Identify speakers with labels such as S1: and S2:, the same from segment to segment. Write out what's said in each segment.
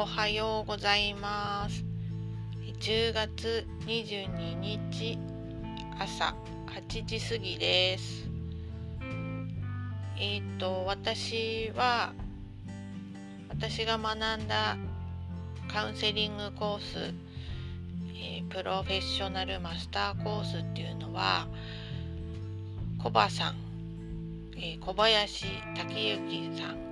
S1: おはようございます。10月22日朝8時過ぎです。えっ、と私は私が学んだカウンセリングコース、えー、プロフェッショナルマスターコースっていうのはコバさん、えー、小林武之さん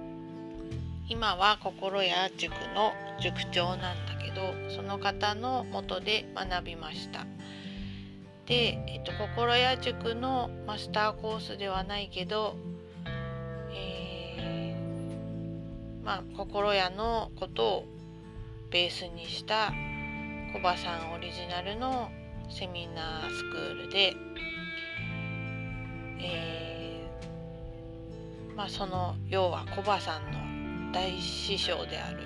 S1: 今は心屋塾の塾長なんだけどその方のもとで学びました。で、えっと、心屋塾のマスターコースではないけど、えー、まあ心屋のことをベースにしたコバさんオリジナルのセミナースクールで、えー、まあその要はコバさんの大師匠である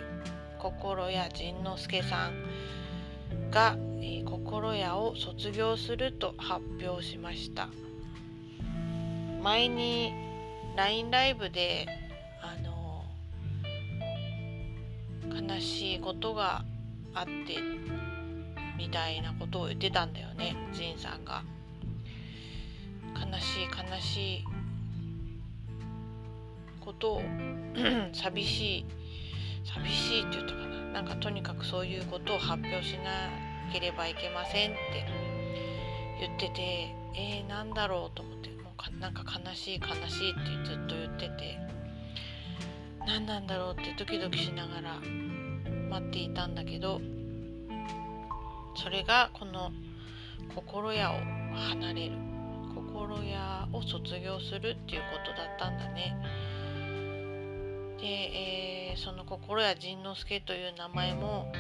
S1: 心屋仁之助さんが、えー、心屋を卒業すると発表しました。前に LINE ライブであの悲しいことがあってみたいなことを言ってたんだよね仁さんが。悲しい悲しいことを寂しい寂しいって言ったかななんかとにかくそういうことを発表しなければいけませんって言っててえー、なんだろうと思ってもうかなんか悲しい悲しいってずっと言ってて何なんだろうってドキドキしながら待っていたんだけどそれがこの心屋を離れる心屋を卒業するっていうことだったんだね。で、えー、その心屋仁之助という名前も、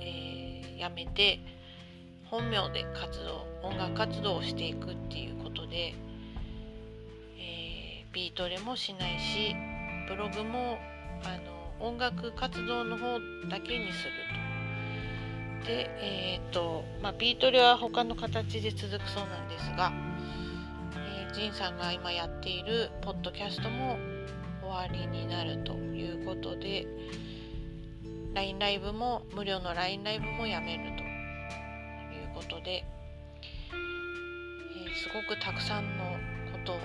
S1: えー、やめて本名で活動音楽活動をしていくっていうことで、えー、ビートレもしないしブログもあの音楽活動の方だけにすると。で、えーとまあ、ビートレは他の形で続くそうなんですが、えー、ジンさんが今やっているポッドキャストも終わりになるということで LINE ライブも無料の LINE ライブもやめるということで、えー、すごくたくさんのことを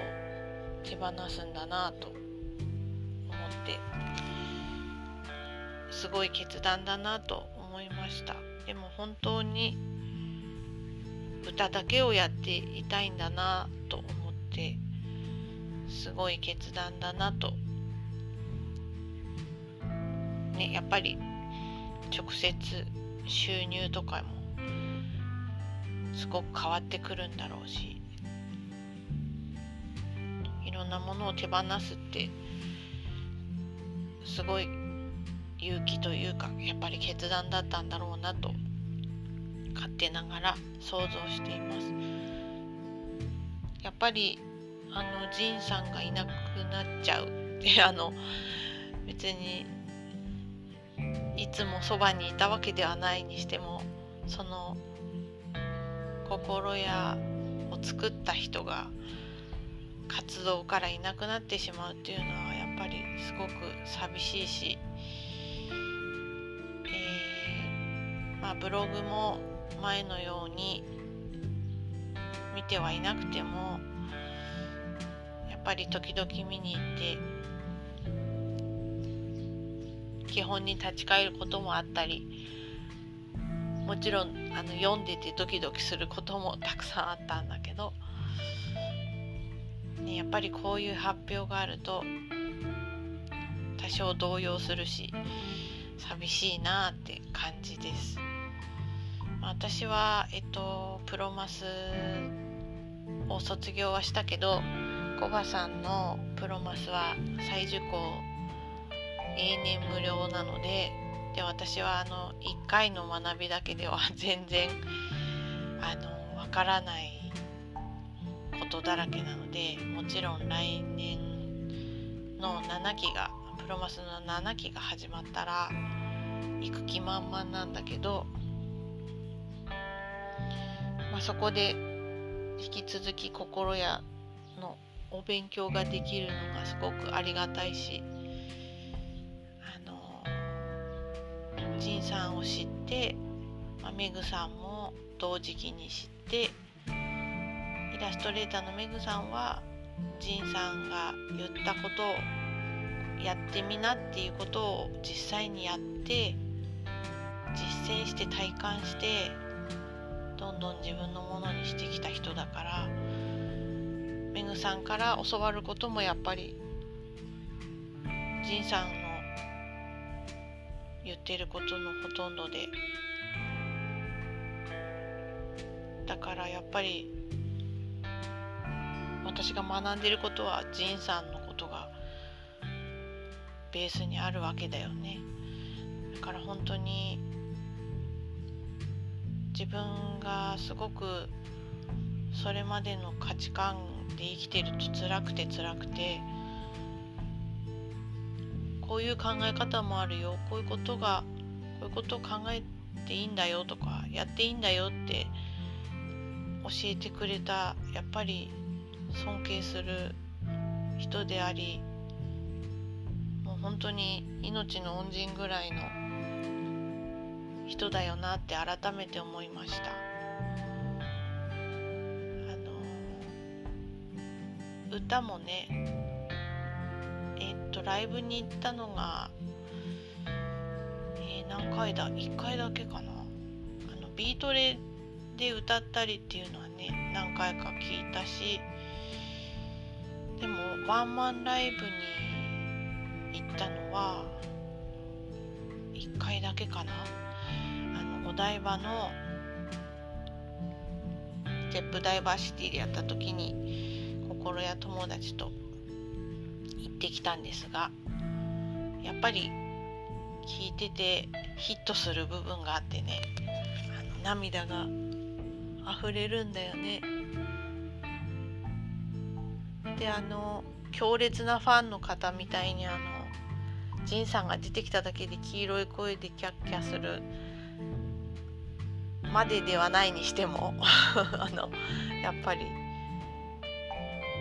S1: 手放すんだなと思ってすごい決断だなと思いました。でも本当に歌だけをやっていたいんだなと思ってすごい決断だなと思いましたねやっぱり直接収入とかもすごく変わってくるんだろうしいろんなものを手放すってすごい勇気というかやっぱり決断だったんだろうなと勝手ながら想像しています。やっぱりあのジンさんがいなくなっちゃうってあの別にいつもそばにいたわけではないにしてもその心屋を作った人が活動からいなくなってしまうっていうのはやっぱりすごく寂しいし、えー、まあ、ブログも前のように見てはいなくてもやっぱり時々見に行って基本に立ち返ることもあったりもちろんあの読んでてドキドキすることもたくさんあったんだけど、ね、やっぱりこういう発表があると多少動揺するし寂しいなって感じです。私は、えっと、プロマスを卒業はしたけどコバさんのプロマスは再受講永年無料なのでで私はあの1回の学びだけでは 全然あのわからないことだらけなのでもちろん来年の7期がプロマスの7期が始まったら行く気満々なんだけど、まあ、そこで引き続き心やのお勉強ができるのがすごくありがたいし仁さんを知って、まあ、メグさんも同時期に知ってイラストレーターのメグさんは仁さんが言ったことをやってみなっていうことを実際にやって実践して体感してどんどん自分のものにしてきた人だからメグさんから教わることもやっぱり仁さんの言ってることのほとんどで。だからやっぱり私が学んでることは仁さんのことがベースにあるわけだよね。だから本当に自分がすごくそれまでの価値観で生きてると辛くて辛くてこういう考え方もあるよ。こういうことがこういうことを考えていいんだよとかやっていいんだよって教えてくれたやっぱり尊敬する人でありもう本当に命の恩人ぐらいの人だよなって改めて思いました。あの歌もねとライブに行ったのが、えー、何回だ？1回だけかな。あのビートレで歌ったりっていうのはね何回か聞いたしでもワンマンライブに行ったのは1回だけかな。あのお台場のゼップダイバーシティでやった時に心や友達と行ってきたんですがやっぱり聞いててヒットする部分があってねあの涙が溢れるんだよね。であの強烈なファンの方みたいにあのジンさんが出てきただけで黄色い声でキャッキャするまでではないにしても あのやっぱり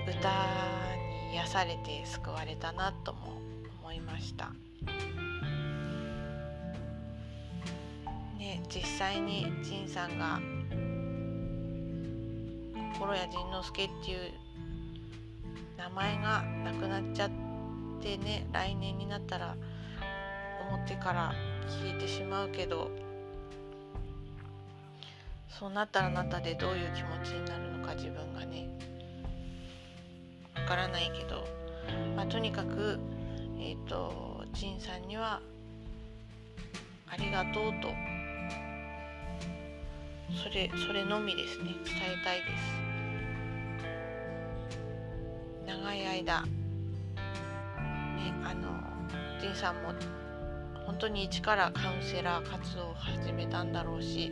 S1: 歌に癒されて救われたなとも思いました。ね、実際に仁さんが心谷仁之助っていう名前がなくなっちゃってね来年になったら表から聞いてしまうけどそうなったらなったでどういう気持ちになるのか自分がねからないけど、まあ、とにかくえっ、ー、と仁さんにはありがとうと。それそれのみですね。伝えたいです。長い間ねあの仁さんも本当に一からカウンセラー活動を始めたんだろうし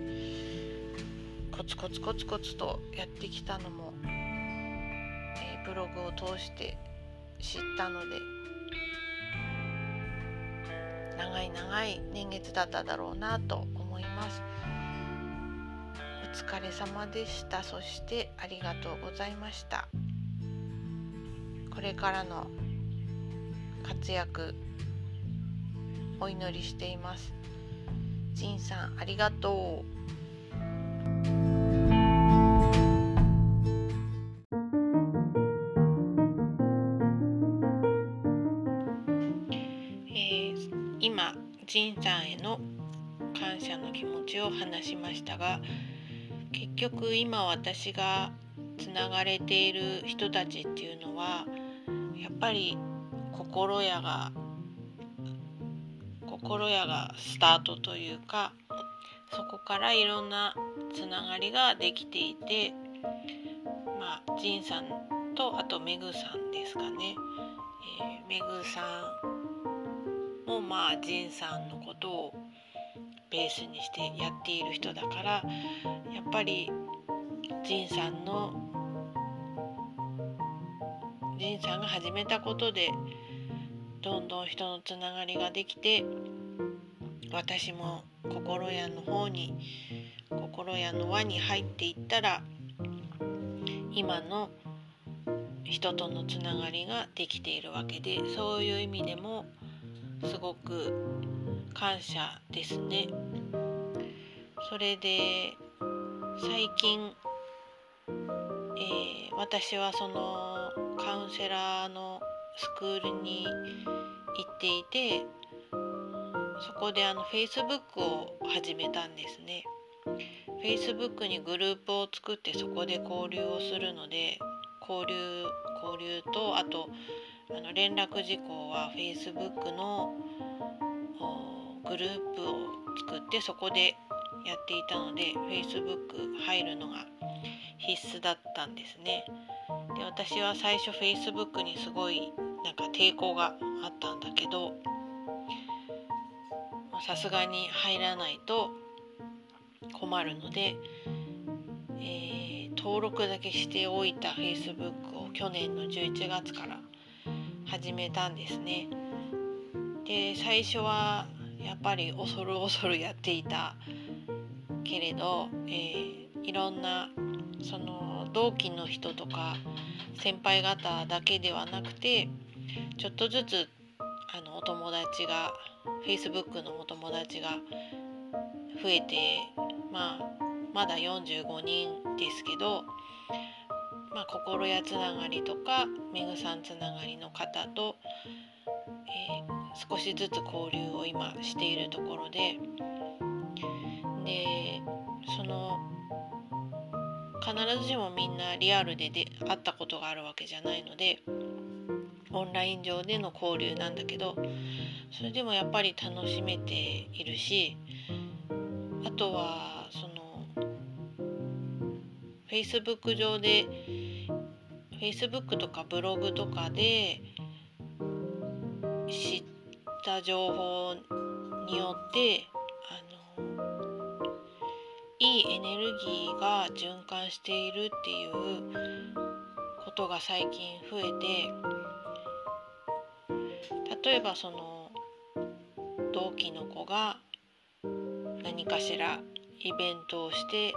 S1: コツコツコツコツとやってきたのも、ブログを通して知ったので長い長い年月だっただろうなと思います。お疲れ様でした。そしてありがとうございました。これからの活躍お祈りしています。ジンさんありがとう。今ジンさんへの感謝の気持ちを話しましたが結局今私がつながれている人たちっていうのはやっぱり心屋が心屋がスタートというかそこからいろんなつながりができていてまあジンさんとあとメグさんですかね、えー、メグさんもまあジンさんのことをベースにしてやっている人だからやっぱりジンさんの仁さんが始めたことでどんどん人のつながりができて私も心屋の方に心屋の輪に入っていったら今の人とのつながりができているわけでそういう意味でもすごく感謝ですね。それで最近、えー、私はそのカウンセラーのスクールに行っていてそこであの Facebook を始めたんですね。Facebook にグループを作ってそこで交流をするので交流交流とあとあの連絡事項は Facebook のグループを作ってそこでやっていたので Facebook 入るのが必須だったんですね。で私は最初 Facebook にすごいなんか抵抗があったんだけどさすがに入らないと困るので、えー、登録だけしておいた Facebook を去年の11月から始めたんですね。で最初はやっぱり恐る恐るやっていたけれど、えー、いろんなその同期の人とか先輩方だけではなくてちょっとずつあのお友達が Facebook のお友達が増えて、まあ、まだ45人ですけど、まあ、心やつながりとかめぐさんつながりの方と、えー、少しずつ交流を今しているところででその必ずしもみんなリアルでで会ったことがあるわけじゃないのでオンライン上での交流なんだけどそれでもやっぱり楽しめているしあとは Facebook 上で Facebook とかブログとかで知った情報によってあのいいエネルギーが循環しているっていうことが最近増えて例えばその同期の子が何かしらイベントをして、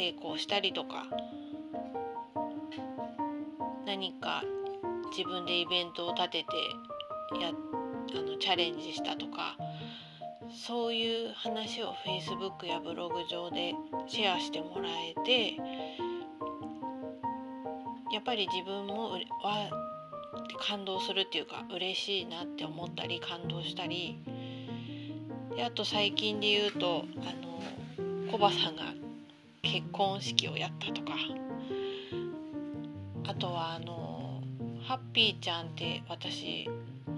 S1: 成功したりとか何か自分でイベントを立ててやあのチャレンジしたとかそういう話を Facebook やブログ上でシェアしてもらえてやっぱり自分もは感動するっていうか嬉しいなって思ったり感動したりであと最近で言うとあのコバさんが結婚式をやったとかあとはあのハッピーちゃんって私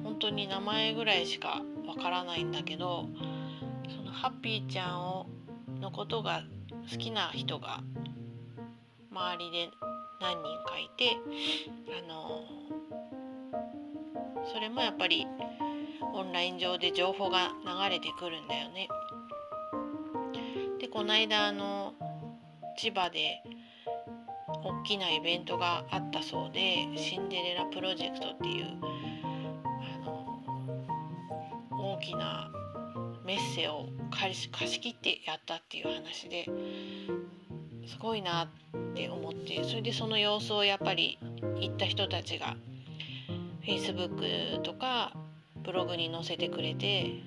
S1: 本当に名前ぐらいしかわからないんだけどそのハッピーちゃんをのことが好きな人が周りで何人かいてあのそれもやっぱりオンライン上で情報が流れてくるんだよね。でこの間あの千葉で大きなイベントがあったそうでシンデレラプロジェクトっていうあの大きなメッセを貸し貸し切ってやったっていう話ですごいなって思ってそれでその様子をやっぱり行った人たちが Facebook とかブログに載せてくれて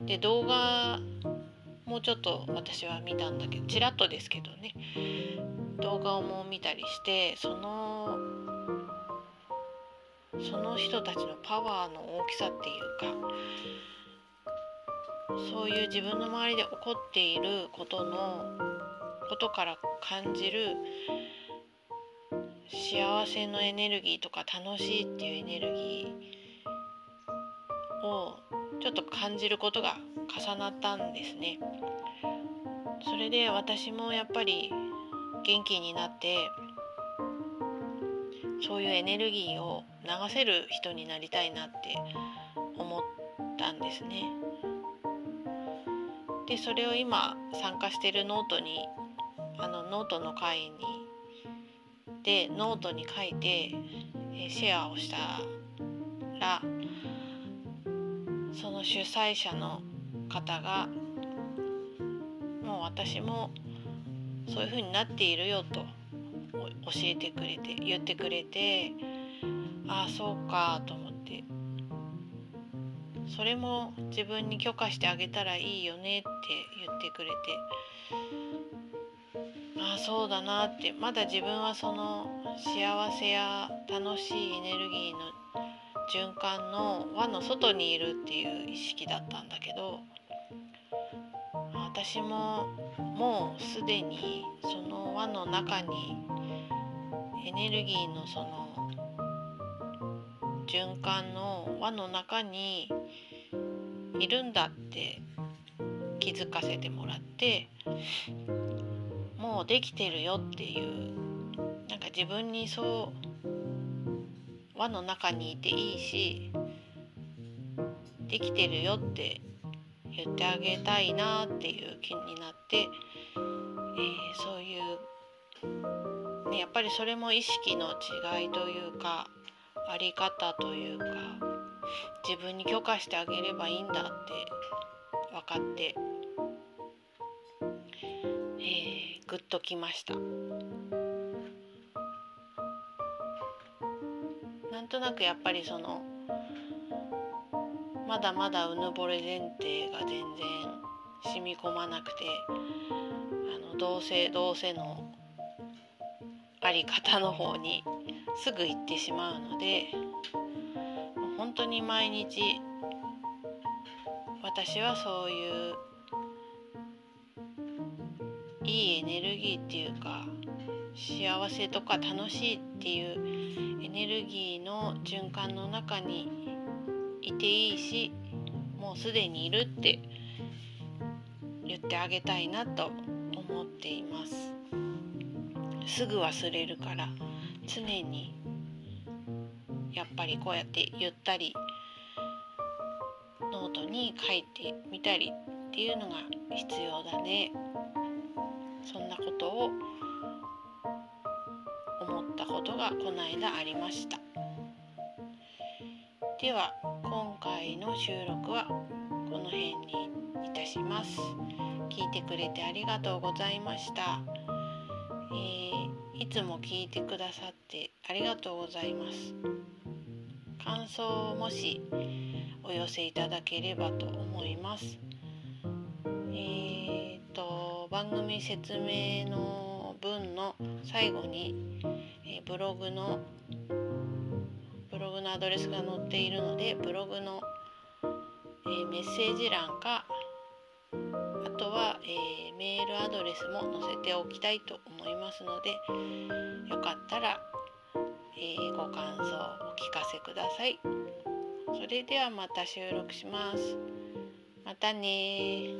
S1: で動画もうちょっと私は見たんだけどちらっとですけどね。動画をもう見たりしてそのその人たちのパワーの大きさっていうかそういう自分の周りで起こっていることのことから感じる幸せのエネルギーとか楽しいっていうエネルギーをちょっと感じることが重なったんですね。それで私もやっぱり元気になってそういうエネルギーを流せる人になりたいなって思ったんですね。でそれを今参加してるノートにあのノートの会にでノートに書いて、シェアをした主催者の方がもう私もそういう風になっているよと教えてくれて言ってくれてああそうかと思って。それも自分に許可してあげたらいいよねって言ってくれて。ああそうだなって。まだ自分はその幸せや楽しいエネルギーの循環の輪の外にいるっていう意識だったんだけど私ももうすでにその輪の中にエネルギーのその循環の輪の中にいるんだって気づかせてもらってもうできてるよっていうなんか自分にそう輪の中にいていいしできてるよって言ってあげたいなっていう気になって、えー、そういう、ね、やっぱりそれも意識の違いというかあり方というか自分に許可してあげればいいんだって分かって、えー、グッときました。なんとなくやっぱりそのまだまだうぬぼれ前提が全然染み込まなくてあの同性同性のあり方の方に すぐ行ってしまうので本当に毎日私はそういういいエネルギーっていうか幸せとか楽しいっていうエネルギーの循環の中にいていいしもうすでにいるって言ってあげたいなと思っています。すぐ忘れるから常にやっぱりこうやってゆったりノートに書いてみたりっていうのが必要だね。そんなことをったことがこの間ありました。では今回の収録はこの辺にいたします。聞いてくれてありがとうございました、えーいつも聞いてくださってありがとうございます。感想をもしお寄せいただければと思います。えーと番組説明の文の最後に、ブログのブログのアドレスが載っているのでブログの、えー、メッセージ欄かあとは、えー、メールアドレスも載せておきたいと思いますのでよかったら、えー、ご感想お聞かせください。それではまた収録します。またね